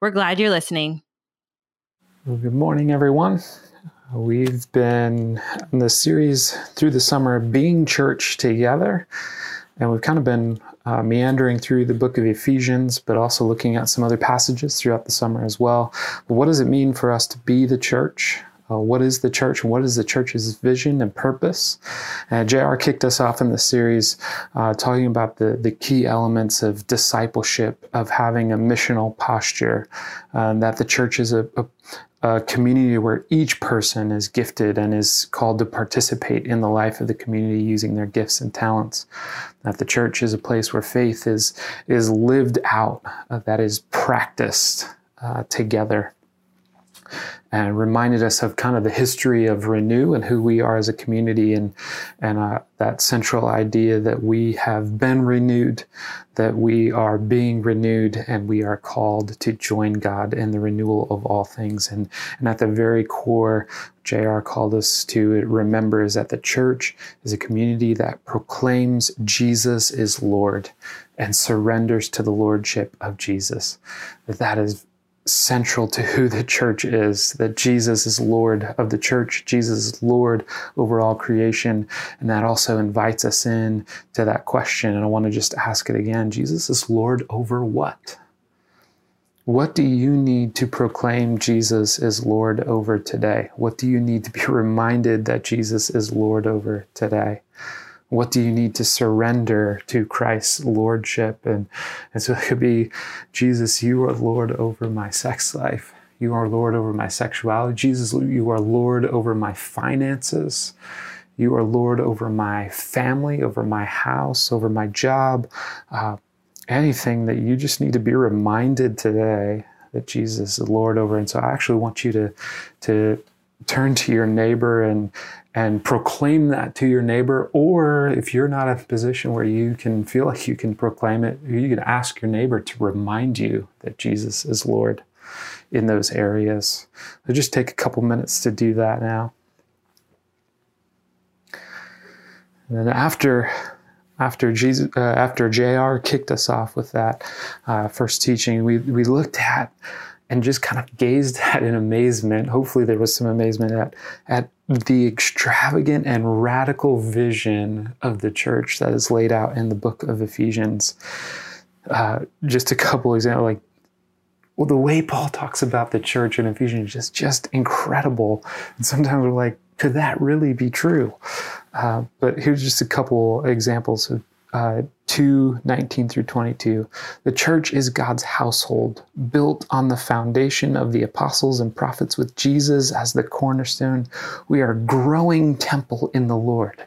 We're glad you're listening. Well, good morning, everyone. We've been in this series through the summer, Being Church Together, and we've kind of been uh, meandering through the book of Ephesians, but also looking at some other passages throughout the summer as well. But what does it mean for us to be the church? Uh, what is the church and what is the church's vision and purpose? And JR kicked us off in the series uh, talking about the, the key elements of discipleship, of having a missional posture, uh, that the church is a, a, a community where each person is gifted and is called to participate in the life of the community using their gifts and talents. That the church is a place where faith is, is lived out, uh, that is practiced uh, together and reminded us of kind of the history of Renew and who we are as a community, and and uh, that central idea that we have been renewed, that we are being renewed, and we are called to join God in the renewal of all things. And and at the very core, JR called us to remember is that the church is a community that proclaims Jesus is Lord and surrenders to the lordship of Jesus. That that is central to who the church is that Jesus is Lord of the church, Jesus is Lord over all creation. And that also invites us in to that question. And I want to just ask it again Jesus is Lord over what? What do you need to proclaim Jesus is Lord over today? What do you need to be reminded that Jesus is Lord over today? What do you need to surrender to Christ's lordship? And, and so it could be, Jesus, you are Lord over my sex life. You are Lord over my sexuality. Jesus, you are Lord over my finances. You are Lord over my family, over my house, over my job. Uh, anything that you just need to be reminded today that Jesus is Lord over. And so I actually want you to, to turn to your neighbor and and proclaim that to your neighbor or if you're not in a position where you can feel like you can proclaim it you can ask your neighbor to remind you that jesus is lord in those areas so just take a couple minutes to do that now and then after after Jesus, uh, after JR kicked us off with that uh, first teaching, we we looked at and just kind of gazed at in amazement. Hopefully, there was some amazement at, at the extravagant and radical vision of the church that is laid out in the book of Ephesians. Uh, just a couple examples, like well, the way Paul talks about the church in Ephesians is just, just incredible. And sometimes we're like, could that really be true? Uh, but here's just a couple examples of uh, 2 19 through 22. The church is God's household, built on the foundation of the apostles and prophets with Jesus as the cornerstone. We are a growing temple in the Lord,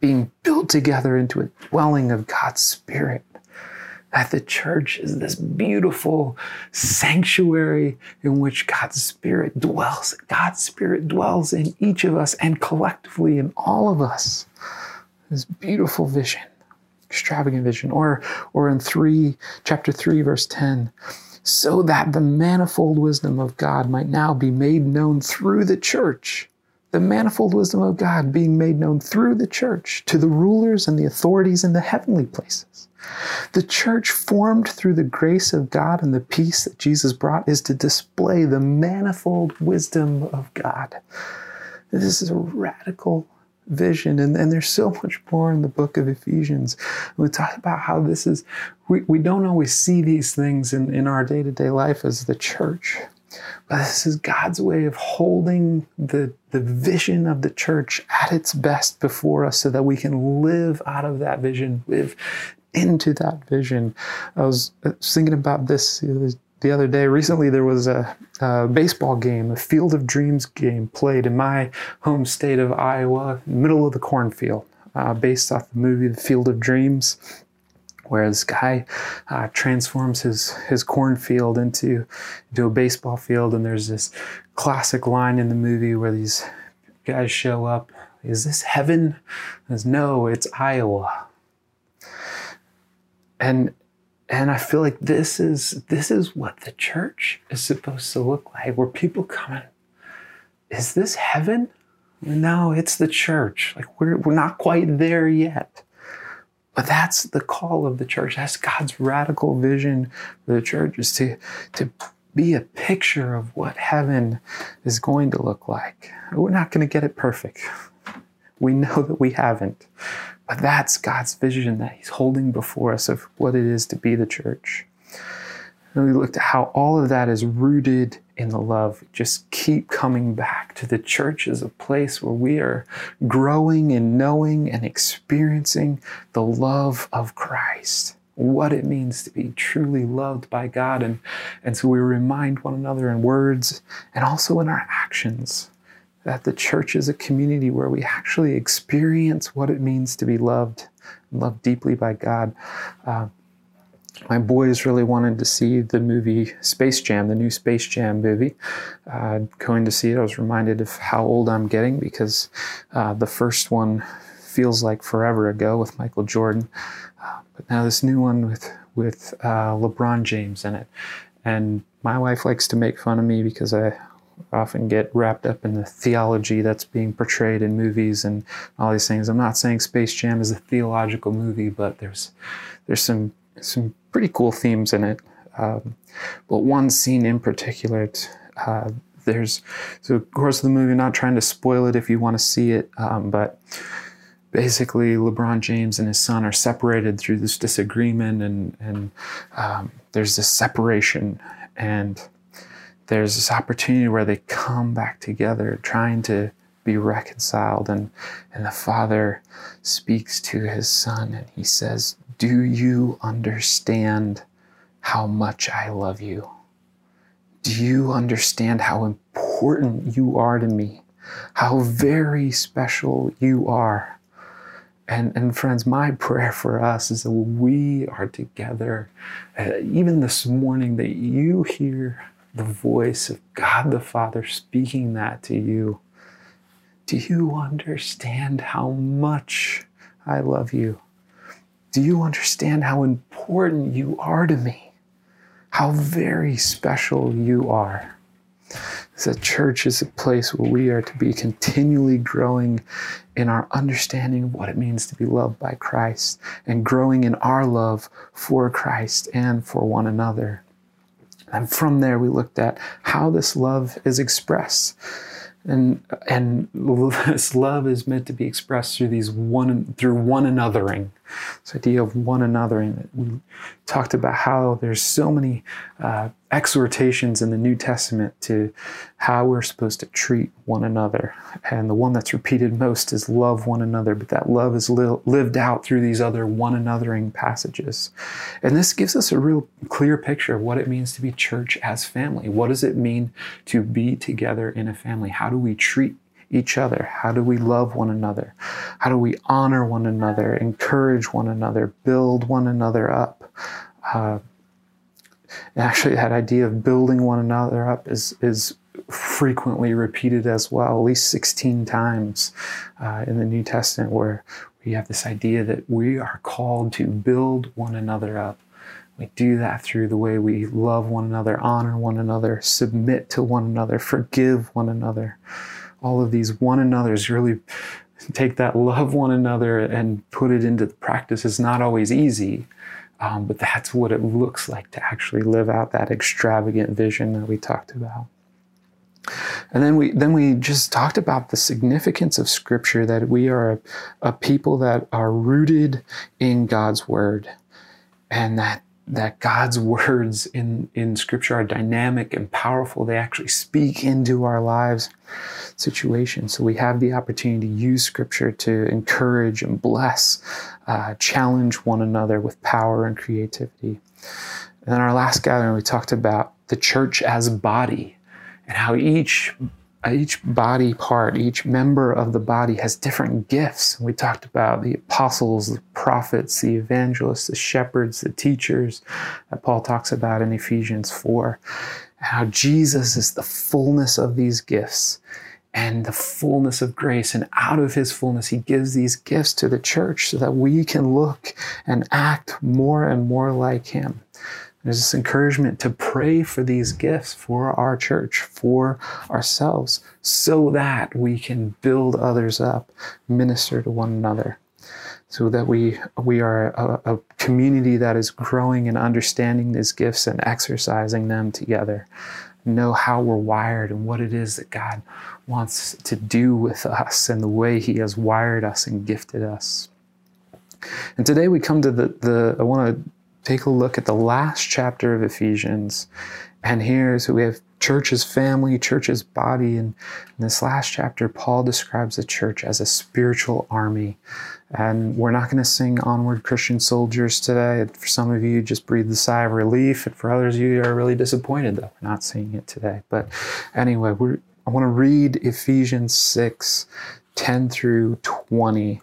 being built together into a dwelling of God's Spirit. That the church is this beautiful sanctuary in which God's Spirit dwells. God's Spirit dwells in each of us and collectively in all of us. This beautiful vision extravagant vision. Or, or in 3, chapter 3, verse 10, so that the manifold wisdom of God might now be made known through the church. The manifold wisdom of God being made known through the church to the rulers and the authorities in the heavenly places. The church, formed through the grace of God and the peace that Jesus brought, is to display the manifold wisdom of God. This is a radical vision. And, and there's so much more in the book of Ephesians. We talk about how this is, we, we don't always see these things in, in our day to day life as the church. But this is God's way of holding the, the vision of the church at its best before us so that we can live out of that vision, live into that vision. I was uh, thinking about this the other day. Recently, there was a, a, baseball game, a Field of Dreams game played in my home state of Iowa, middle of the cornfield, uh, based off the movie The Field of Dreams. where this guy uh, transforms his his cornfield into into a baseball field, and there's this classic line in the movie where these guys show up. Is this heaven? Says no, it's Iowa. And and I feel like this is this is what the church is supposed to look like, where people come in. Is this heaven? No, it's the church. Like we're we're not quite there yet. But that's the call of the church. That's God's radical vision for the church is to, to be a picture of what heaven is going to look like. We're not going to get it perfect. We know that we haven't. But that's God's vision that He's holding before us of what it is to be the church. And we looked at how all of that is rooted in the love. Just keep coming back to the church as a place where we are growing and knowing and experiencing the love of Christ, what it means to be truly loved by God. And, and so we remind one another in words and also in our actions that the church is a community where we actually experience what it means to be loved, and loved deeply by God. Uh, my boys really wanted to see the movie Space Jam, the new Space Jam movie. Uh, going to see it, I was reminded of how old I'm getting because uh, the first one feels like forever ago with Michael Jordan, uh, but now this new one with with uh, LeBron James in it. And my wife likes to make fun of me because I often get wrapped up in the theology that's being portrayed in movies and all these things. I'm not saying Space Jam is a theological movie, but there's there's some some pretty cool themes in it. Um, but one scene in particular, uh, there's so of course the movie. Not trying to spoil it if you want to see it, um, but basically LeBron James and his son are separated through this disagreement, and and um, there's this separation, and there's this opportunity where they come back together, trying to be reconciled, and and the father speaks to his son, and he says, do you understand how much I love you? Do you understand how important you are to me? How very special you are? And, and friends, my prayer for us is that we are together, uh, even this morning, that you hear the voice of God the Father speaking that to you. Do you understand how much I love you? Do you understand how important you are to me? How very special you are. The church is a place where we are to be continually growing in our understanding of what it means to be loved by Christ and growing in our love for Christ and for one another. And from there, we looked at how this love is expressed. And and this love is meant to be expressed through these one through one anothering this idea of one anothering we talked about how there's so many uh, exhortations in the new testament to how we're supposed to treat one another. And the one that's repeated most is love one another but that love is li- lived out through these other one anothering passages. And this gives us a real clear picture of what it means to be church as family. What does it mean to be together in a family? How do we treat each other? How do we love one another? How do we honor one another, encourage one another, build one another up? Uh, actually, that idea of building one another up is, is frequently repeated as well, at least 16 times uh, in the New Testament, where we have this idea that we are called to build one another up. We do that through the way we love one another, honor one another, submit to one another, forgive one another. All of these one another's really take that love one another and put it into practice is not always easy. Um, but that's what it looks like to actually live out that extravagant vision that we talked about. And then we then we just talked about the significance of Scripture that we are a, a people that are rooted in God's Word, and that that God's words in, in Scripture are dynamic and powerful. They actually speak into our lives situations. So we have the opportunity to use Scripture to encourage and bless, uh, challenge one another with power and creativity. And then our last gathering, we talked about the church as body and how each each body part, each member of the body has different gifts. We talked about the apostles, the prophets, the evangelists, the shepherds, the teachers that Paul talks about in Ephesians 4. How Jesus is the fullness of these gifts and the fullness of grace. And out of his fullness, he gives these gifts to the church so that we can look and act more and more like him. There's this encouragement to pray for these gifts for our church, for ourselves, so that we can build others up, minister to one another, so that we, we are a, a community that is growing and understanding these gifts and exercising them together. Know how we're wired and what it is that God wants to do with us and the way He has wired us and gifted us. And today we come to the, the I want to take a look at the last chapter of Ephesians. And here's we have church's family, church's body. And in this last chapter, Paul describes the church as a spiritual army. And we're not going to sing Onward Christian Soldiers today. For some of you, just breathe the sigh of relief. And for others you, are really disappointed that we're not singing it today. But anyway, I want to read Ephesians 6 10 through 20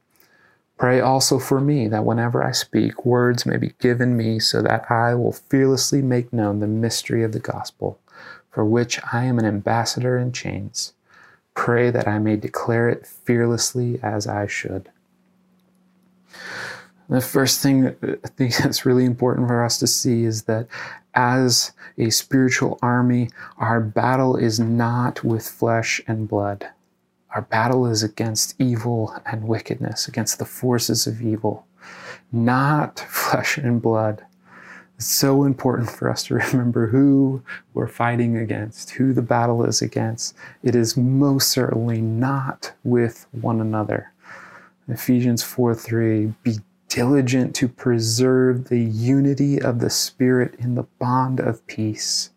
Pray also for me that whenever I speak, words may be given me so that I will fearlessly make known the mystery of the gospel, for which I am an ambassador in chains. Pray that I may declare it fearlessly as I should. The first thing I think that's really important for us to see is that as a spiritual army, our battle is not with flesh and blood. Our battle is against evil and wickedness, against the forces of evil, not flesh and blood. It's so important for us to remember who we're fighting against, who the battle is against. It is most certainly not with one another. Ephesians 4 3 Be diligent to preserve the unity of the Spirit in the bond of peace.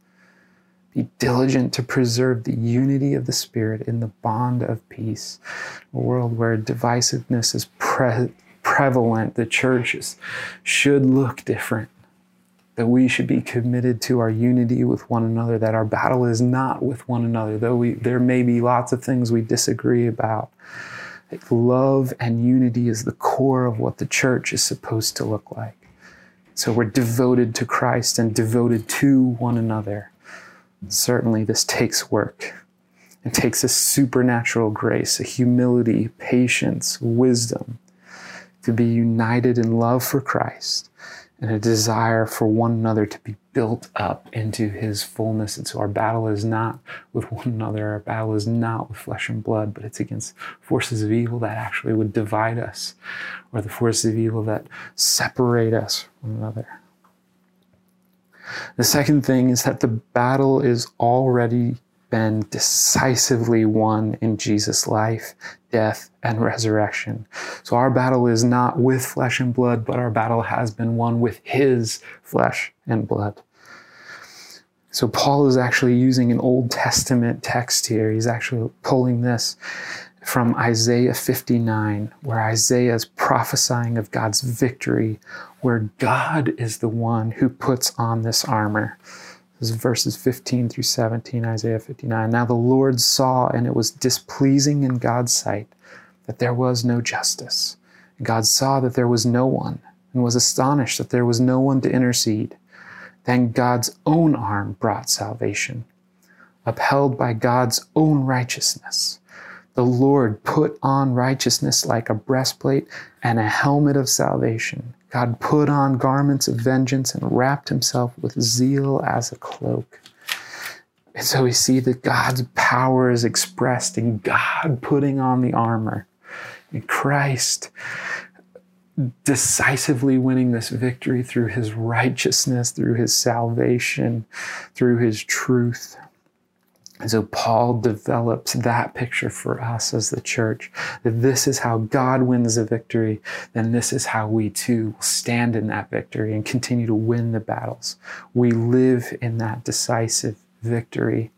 Be diligent to preserve the unity of the Spirit in the bond of peace. A world where divisiveness is pre- prevalent, the churches should look different. That we should be committed to our unity with one another, that our battle is not with one another, though we, there may be lots of things we disagree about. Love and unity is the core of what the church is supposed to look like. So we're devoted to Christ and devoted to one another. Certainly, this takes work. It takes a supernatural grace, a humility, patience, wisdom to be united in love for Christ and a desire for one another to be built up into his fullness. And so our battle is not with one another, our battle is not with flesh and blood, but it's against forces of evil that actually would divide us, or the forces of evil that separate us from one another. The second thing is that the battle is already been decisively won in Jesus' life, death, and resurrection. So our battle is not with flesh and blood, but our battle has been won with his flesh and blood. So Paul is actually using an Old Testament text here. He's actually pulling this from Isaiah 59, where Isaiah is prophesying of God's victory, where God is the one who puts on this armor. This is verses 15 through 17, Isaiah 59. Now the Lord saw, and it was displeasing in God's sight that there was no justice. God saw that there was no one, and was astonished that there was no one to intercede. Then God's own arm brought salvation, upheld by God's own righteousness. The Lord put on righteousness like a breastplate and a helmet of salvation. God put on garments of vengeance and wrapped himself with zeal as a cloak. And so we see that God's power is expressed in God putting on the armor, in Christ decisively winning this victory through his righteousness, through his salvation, through his truth. And so Paul develops that picture for us as the church that this is how God wins the victory, then this is how we too will stand in that victory and continue to win the battles. We live in that decisive victory.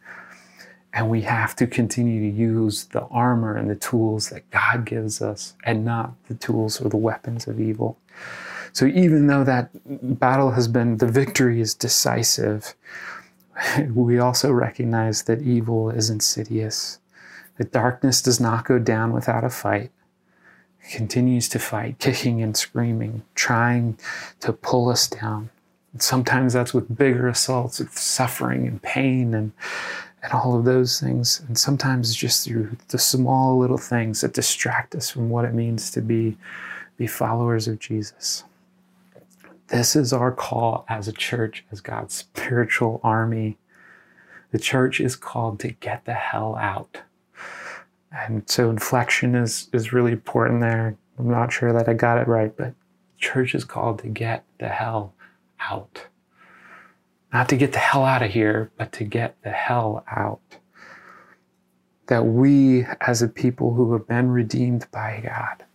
And we have to continue to use the armor and the tools that God gives us and not the tools or the weapons of evil. So even though that battle has been, the victory is decisive, we also recognize that evil is insidious, that darkness does not go down without a fight. It continues to fight, kicking and screaming, trying to pull us down. And sometimes that's with bigger assaults, of suffering and pain and and all of those things. And sometimes just through the small little things that distract us from what it means to be, be followers of Jesus. This is our call as a church, as God's spiritual army. The church is called to get the hell out. And so inflection is, is really important there. I'm not sure that I got it right, but church is called to get the hell out. Not to get the hell out of here, but to get the hell out. That we, as a people who have been redeemed by God,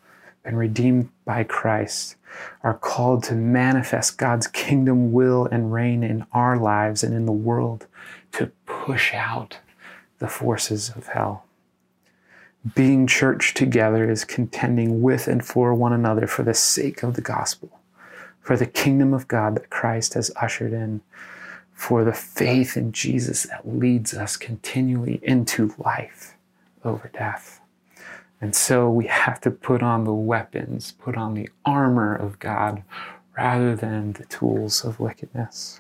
been redeemed by Christ, are called to manifest God's kingdom will and reign in our lives and in the world to push out the forces of hell. Being church together is contending with and for one another for the sake of the gospel, for the kingdom of God that Christ has ushered in, for the faith in Jesus that leads us continually into life over death. And so we have to put on the weapons, put on the armor of God rather than the tools of wickedness.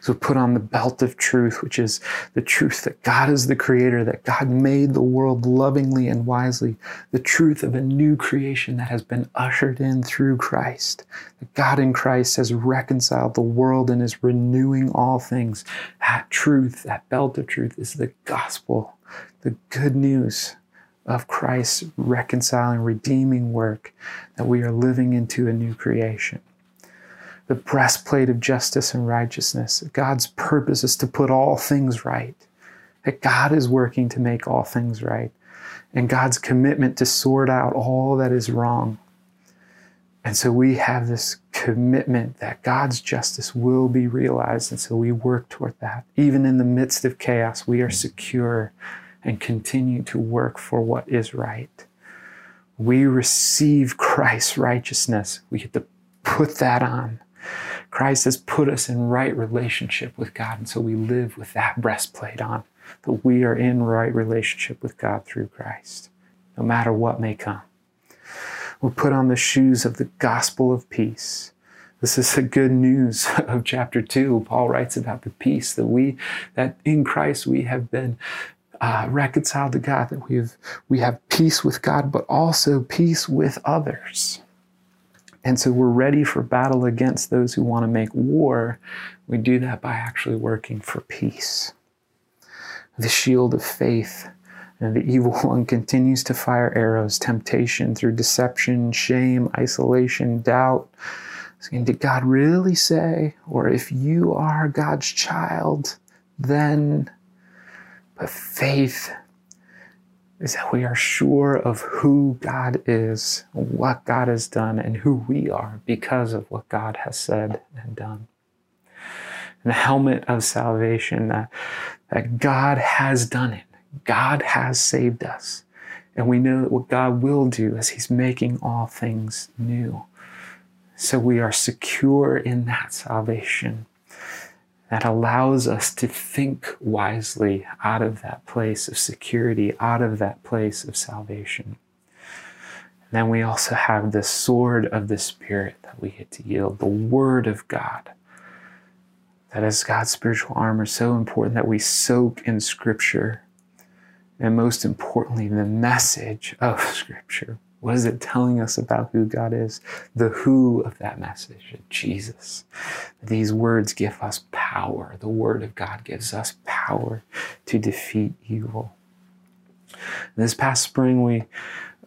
So put on the belt of truth, which is the truth that God is the creator, that God made the world lovingly and wisely, the truth of a new creation that has been ushered in through Christ, that God in Christ has reconciled the world and is renewing all things. That truth, that belt of truth, is the gospel, the good news of Christ's reconciling, redeeming work that we are living into a new creation the breastplate of justice and righteousness. God's purpose is to put all things right, that God is working to make all things right, and God's commitment to sort out all that is wrong. And so we have this commitment that God's justice will be realized. And so we work toward that. Even in the midst of chaos, we are secure and continue to work for what is right. We receive Christ's righteousness. We get to put that on. Christ has put us in right relationship with God, and so we live with that breastplate on, that we are in right relationship with God through Christ, no matter what may come. We put on the shoes of the gospel of peace. This is the good news of chapter two. Paul writes about the peace that we, that in Christ we have been uh, reconciled to God, that we have we have peace with God, but also peace with others. And so we're ready for battle against those who want to make war. We do that by actually working for peace. The shield of faith. And the evil one continues to fire arrows, temptation through deception, shame, isolation, doubt. Did God really say? Or if you are God's child, then. But faith is that we are sure of who God is, what God has done, and who we are because of what God has said and done. And the helmet of salvation that, that God has done it. God has saved us. And we know that what God will do is He's making all things new. So we are secure in that salvation that allows us to think wisely out of that place of security, out of that place of salvation. And then we also have the sword of the Spirit that we get to yield, the Word of God. That is God's spiritual armor, so important that we soak in Scripture. And most importantly, the message of Scripture. What is it telling us about who God is? The who of that message, Jesus. These words give us power. The Word of God gives us power to defeat evil. This past spring, we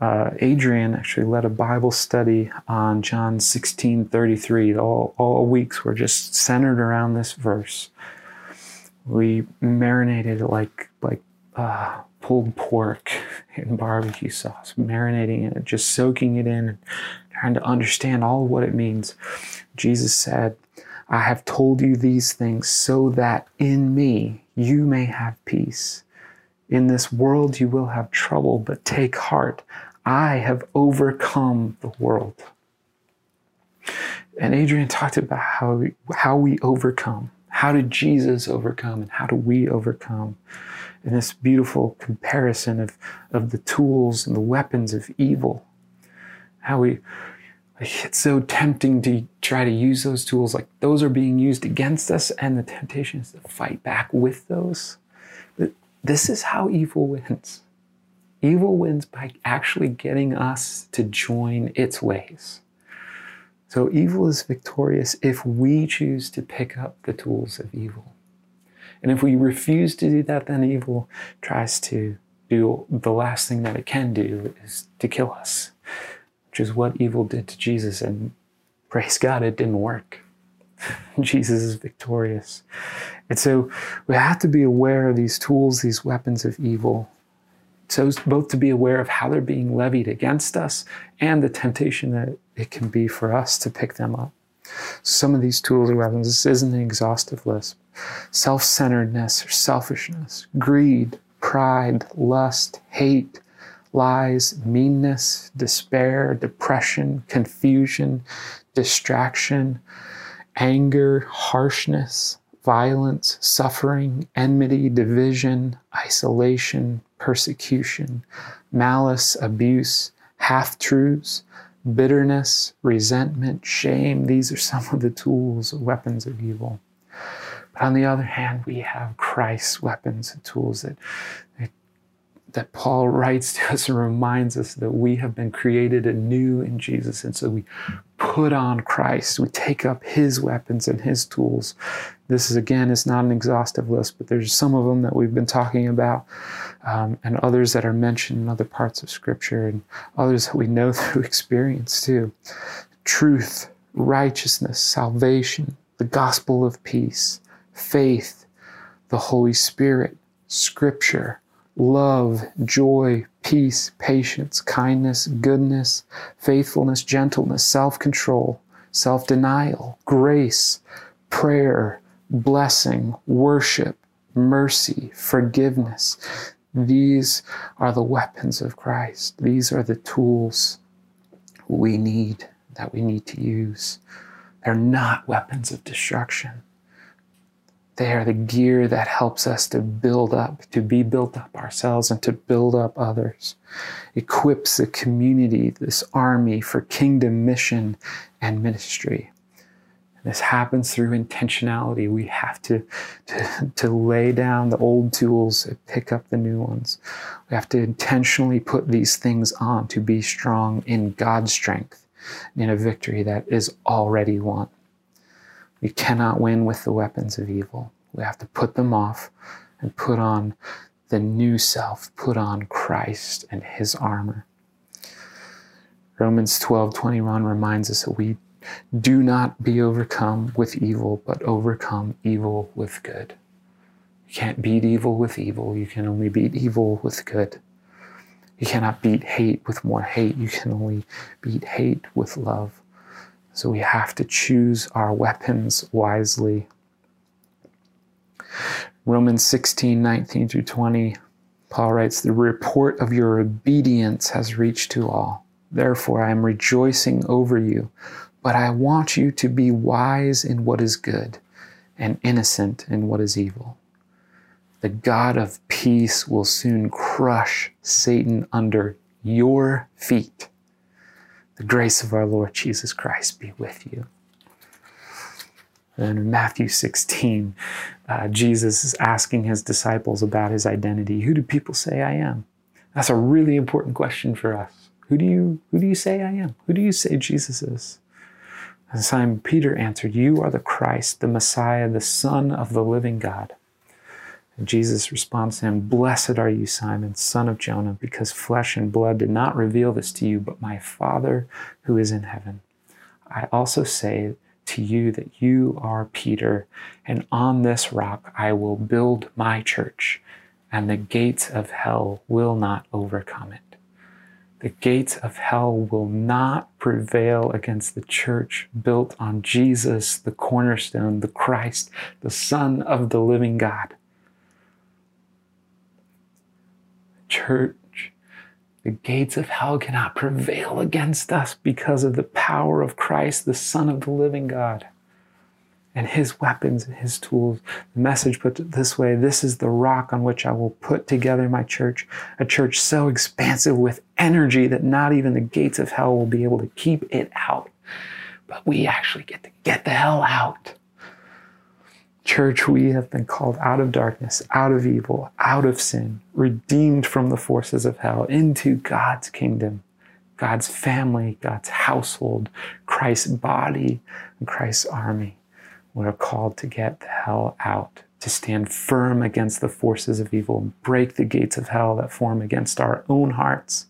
uh, Adrian actually led a Bible study on John 16 33. All, all weeks were just centered around this verse. We marinated like like uh, pulled pork in barbecue sauce, marinating it, just soaking it in, trying to understand all what it means. Jesus said, I have told you these things so that in me you may have peace. In this world you will have trouble, but take heart. I have overcome the world. And Adrian talked about how how we overcome. How did Jesus overcome and how do we overcome? in this beautiful comparison of, of the tools and the weapons of evil. How we, it's so tempting to try to use those tools like those are being used against us, and the temptation is to fight back with those. But this is how evil wins. Evil wins by actually getting us to join its ways. So evil is victorious if we choose to pick up the tools of evil. And if we refuse to do that, then evil tries to do the last thing that it can do is to kill us, which is what evil did to Jesus. And praise God, it didn't work. Jesus is victorious. And so we have to be aware of these tools, these weapons of evil. So, both to be aware of how they're being levied against us and the temptation that it can be for us to pick them up. Some of these tools or weapons, this isn't an exhaustive list, self centeredness or selfishness, greed, pride, lust, hate, lies, meanness, despair, depression, confusion, distraction, anger, harshness, violence, suffering, enmity, division, isolation, persecution, malice, abuse, half truths, bitterness, resentment, shame. These are some of the tools, weapons of evil. But on the other hand, we have Christ's weapons and tools that, that Paul writes to us and reminds us that we have been created anew in Jesus. And so we put on Christ. We take up his weapons and his tools. This is, again, it's not an exhaustive list, but there's some of them that we've been talking about, um, and others that are mentioned in other parts of Scripture, and others that we know through experience too. Truth, righteousness, salvation, the gospel of peace, faith, the Holy Spirit, Scripture, love, joy, peace, patience, kindness, goodness, faithfulness, gentleness, self control, self denial, grace, prayer, blessing, worship, mercy, forgiveness. These are the weapons of Christ. These are the tools we need, that we need to use. They're not weapons of destruction. They are the gear that helps us to build up, to be built up ourselves and to build up others. Equips the community, this army for kingdom mission and ministry. This happens through intentionality. We have to, to, to lay down the old tools and pick up the new ones. We have to intentionally put these things on to be strong in God's strength, in a victory that is already won. We cannot win with the weapons of evil. We have to put them off and put on the new self, put on Christ and his armor. Romans 12 21 reminds us that we do not be overcome with evil, but overcome evil with good. You can't beat evil with evil, you can only beat evil with good. You cannot beat hate with more hate, you can only beat hate with love. So we have to choose our weapons wisely. Romans 16, 19 through 20 Paul writes, The report of your obedience has reached to all. Therefore, I am rejoicing over you. But I want you to be wise in what is good and innocent in what is evil. The God of peace will soon crush Satan under your feet. The grace of our Lord Jesus Christ be with you. And in Matthew 16, uh, Jesus is asking his disciples about his identity. Who do people say I am? That's a really important question for us. Who do you who do you say I am? Who do you say Jesus is? And Simon Peter answered, You are the Christ, the Messiah, the Son of the living God. And Jesus responds to him, Blessed are you, Simon, son of Jonah, because flesh and blood did not reveal this to you, but my Father who is in heaven. I also say to you that you are Peter, and on this rock I will build my church, and the gates of hell will not overcome it. The gates of hell will not prevail against the church built on Jesus, the cornerstone, the Christ, the Son of the living God. Church, the gates of hell cannot prevail against us because of the power of Christ, the Son of the living God and his weapons and his tools. The message put it this way this is the rock on which I will put together my church, a church so expansive with energy that not even the gates of hell will be able to keep it out. But we actually get to get the hell out. Church, we have been called out of darkness, out of evil, out of sin, redeemed from the forces of hell into God's kingdom, God's family, God's household, Christ's body, and Christ's army. We're called to get the hell out, to stand firm against the forces of evil, and break the gates of hell that form against our own hearts,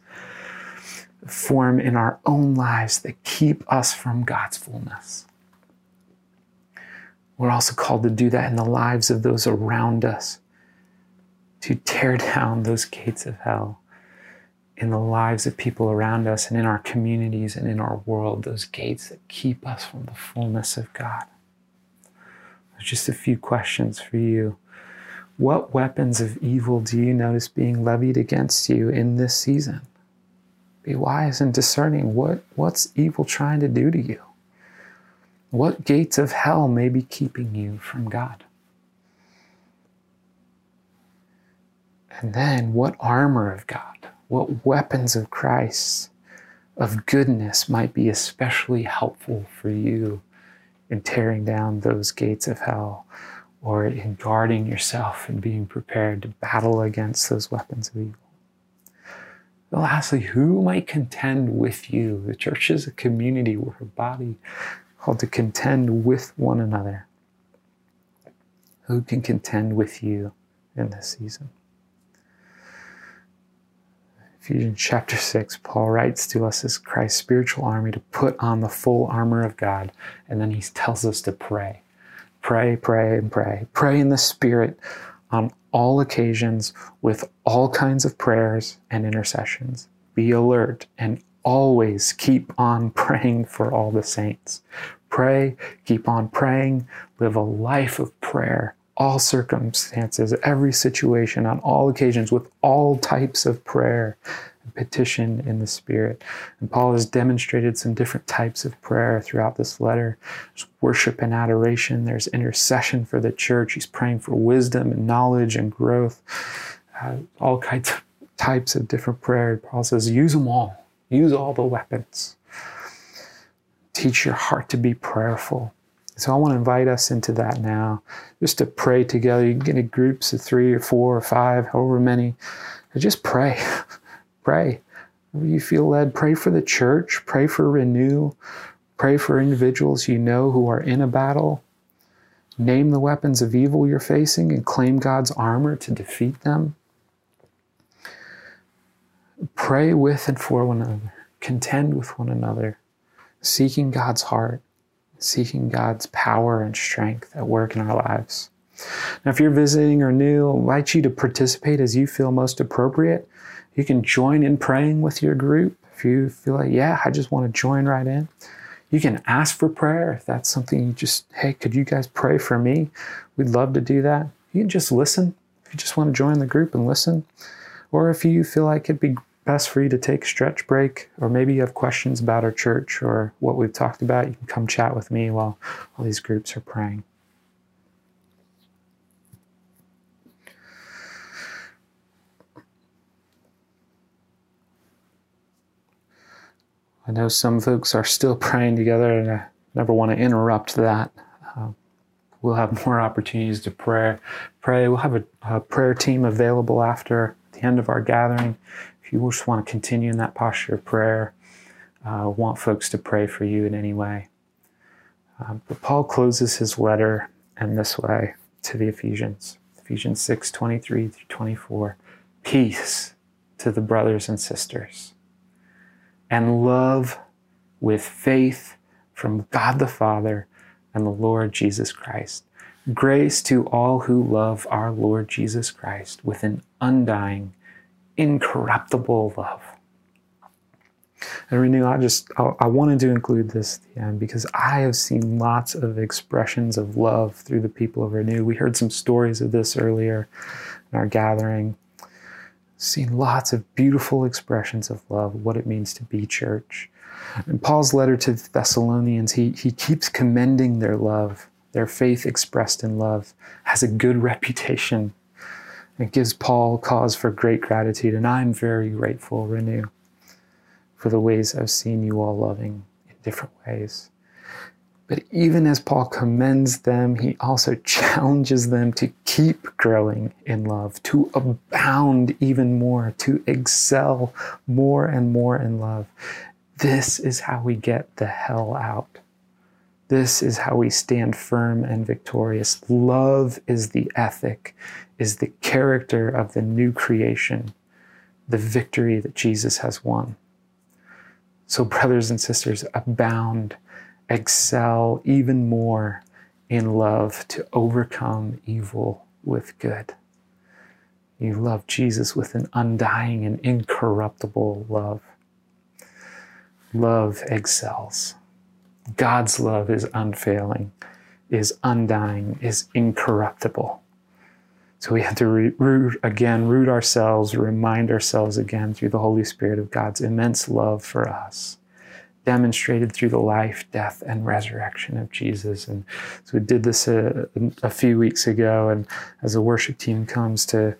form in our own lives that keep us from God's fullness. We're also called to do that in the lives of those around us, to tear down those gates of hell in the lives of people around us and in our communities and in our world, those gates that keep us from the fullness of God. Just a few questions for you. What weapons of evil do you notice being levied against you in this season? Be wise and discerning. What, what's evil trying to do to you? What gates of hell may be keeping you from God? And then, what armor of God, what weapons of Christ, of goodness might be especially helpful for you in tearing down those gates of hell or in guarding yourself and being prepared to battle against those weapons of evil. Lastly, who might contend with you? The church is a community, we're a body called to contend with one another. Who can contend with you in this season? Ephesians chapter 6, Paul writes to us as Christ's spiritual army to put on the full armor of God. And then he tells us to pray. Pray, pray, and pray. Pray in the Spirit on all occasions with all kinds of prayers and intercessions. Be alert and always keep on praying for all the saints. Pray, keep on praying, live a life of prayer all circumstances, every situation, on all occasions, with all types of prayer and petition in the Spirit. And Paul has demonstrated some different types of prayer throughout this letter. There's worship and adoration, there's intercession for the church. He's praying for wisdom and knowledge and growth, uh, all kinds of types of different prayer. Paul says, use them all, use all the weapons. Teach your heart to be prayerful so I want to invite us into that now, just to pray together. You can get in groups of three or four or five, however many, just pray. pray. If you feel led, pray for the church, pray for renew, pray for individuals you know who are in a battle. Name the weapons of evil you're facing and claim God's armor to defeat them. Pray with and for one another, contend with one another, seeking God's heart seeking God's power and strength at work in our lives. Now, if you're visiting or new, I invite you to participate as you feel most appropriate. You can join in praying with your group. If you feel like, yeah, I just want to join right in, you can ask for prayer. If that's something you just, hey, could you guys pray for me? We'd love to do that. You can just listen. If you just want to join the group and listen, Or if you feel like it'd be best for you to take a stretch break, or maybe you have questions about our church or what we've talked about, you can come chat with me while all these groups are praying. I know some folks are still praying together, and I never want to interrupt that. Uh, we'll have more opportunities to pray. Pray. We'll have a, a, prayer team available after the end of our gathering. If you just want to continue in that posture of prayer, uh, want folks to pray for you in any way. Um, but Paul closes his letter in this way to the Ephesians. Ephesians 6 23 through 24. Peace to the brothers and sisters and love with faith from God the Father and the Lord Jesus Christ. Grace to all who love our Lord Jesus Christ with an undying, incorruptible love. And Renew, I just I, wanted to include this at the end because I have seen lots of expressions of love through the people of Renew. We heard some stories of this earlier in our gathering seen lots of beautiful expressions of love, what it means to be church. In Paul's letter to the Thessalonians, he, he keeps commending their love. Their faith expressed in love has a good reputation. It gives Paul cause for great gratitude, and I'm very grateful, Renew, for the ways I've seen you all loving in different ways. But even as Paul commends them, he also challenges them to keep growing in love, to abound even more, to excel more and more in love. This is how we get the hell out. This is how we stand firm and victorious. Love is the ethic, is the character of the new creation, the victory that Jesus has won. So, brothers and sisters, abound excel even more in love to overcome evil with good. You love Jesus with an undying and incorruptible love. Love excels. God's love is unfailing, is undying, is incorruptible. So we have to root again, root ourselves, remind ourselves again through the Holy Spirit of God's immense love for us demonstrated through the life, death, and resurrection of Jesus. And so we did this a, a few weeks ago. And as the worship team comes to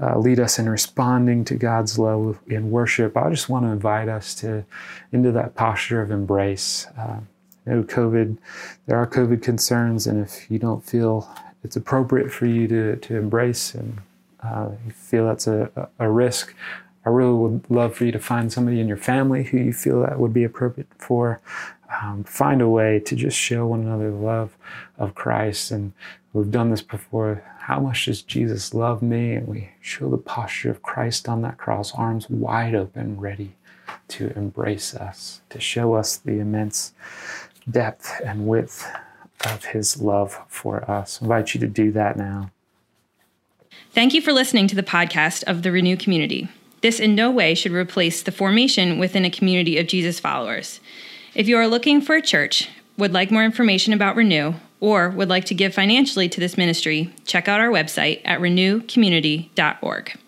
uh, lead us in responding to God's love in worship, I just want to invite us to into that posture of embrace. Uh, know, COVID, there are COVID concerns, and if you don't feel it's appropriate for you to, to embrace and uh, you feel that's a, a risk, I really would love for you to find somebody in your family who you feel that would be appropriate for. Um, find a way to just show one another the love of Christ. And we've done this before. How much does Jesus love me? And we show the posture of Christ on that cross, arms wide open, ready to embrace us, to show us the immense depth and width of his love for us. I invite you to do that now. Thank you for listening to the podcast of the Renew Community. This in no way should replace the formation within a community of Jesus followers. If you are looking for a church, would like more information about Renew, or would like to give financially to this ministry, check out our website at renewcommunity.org.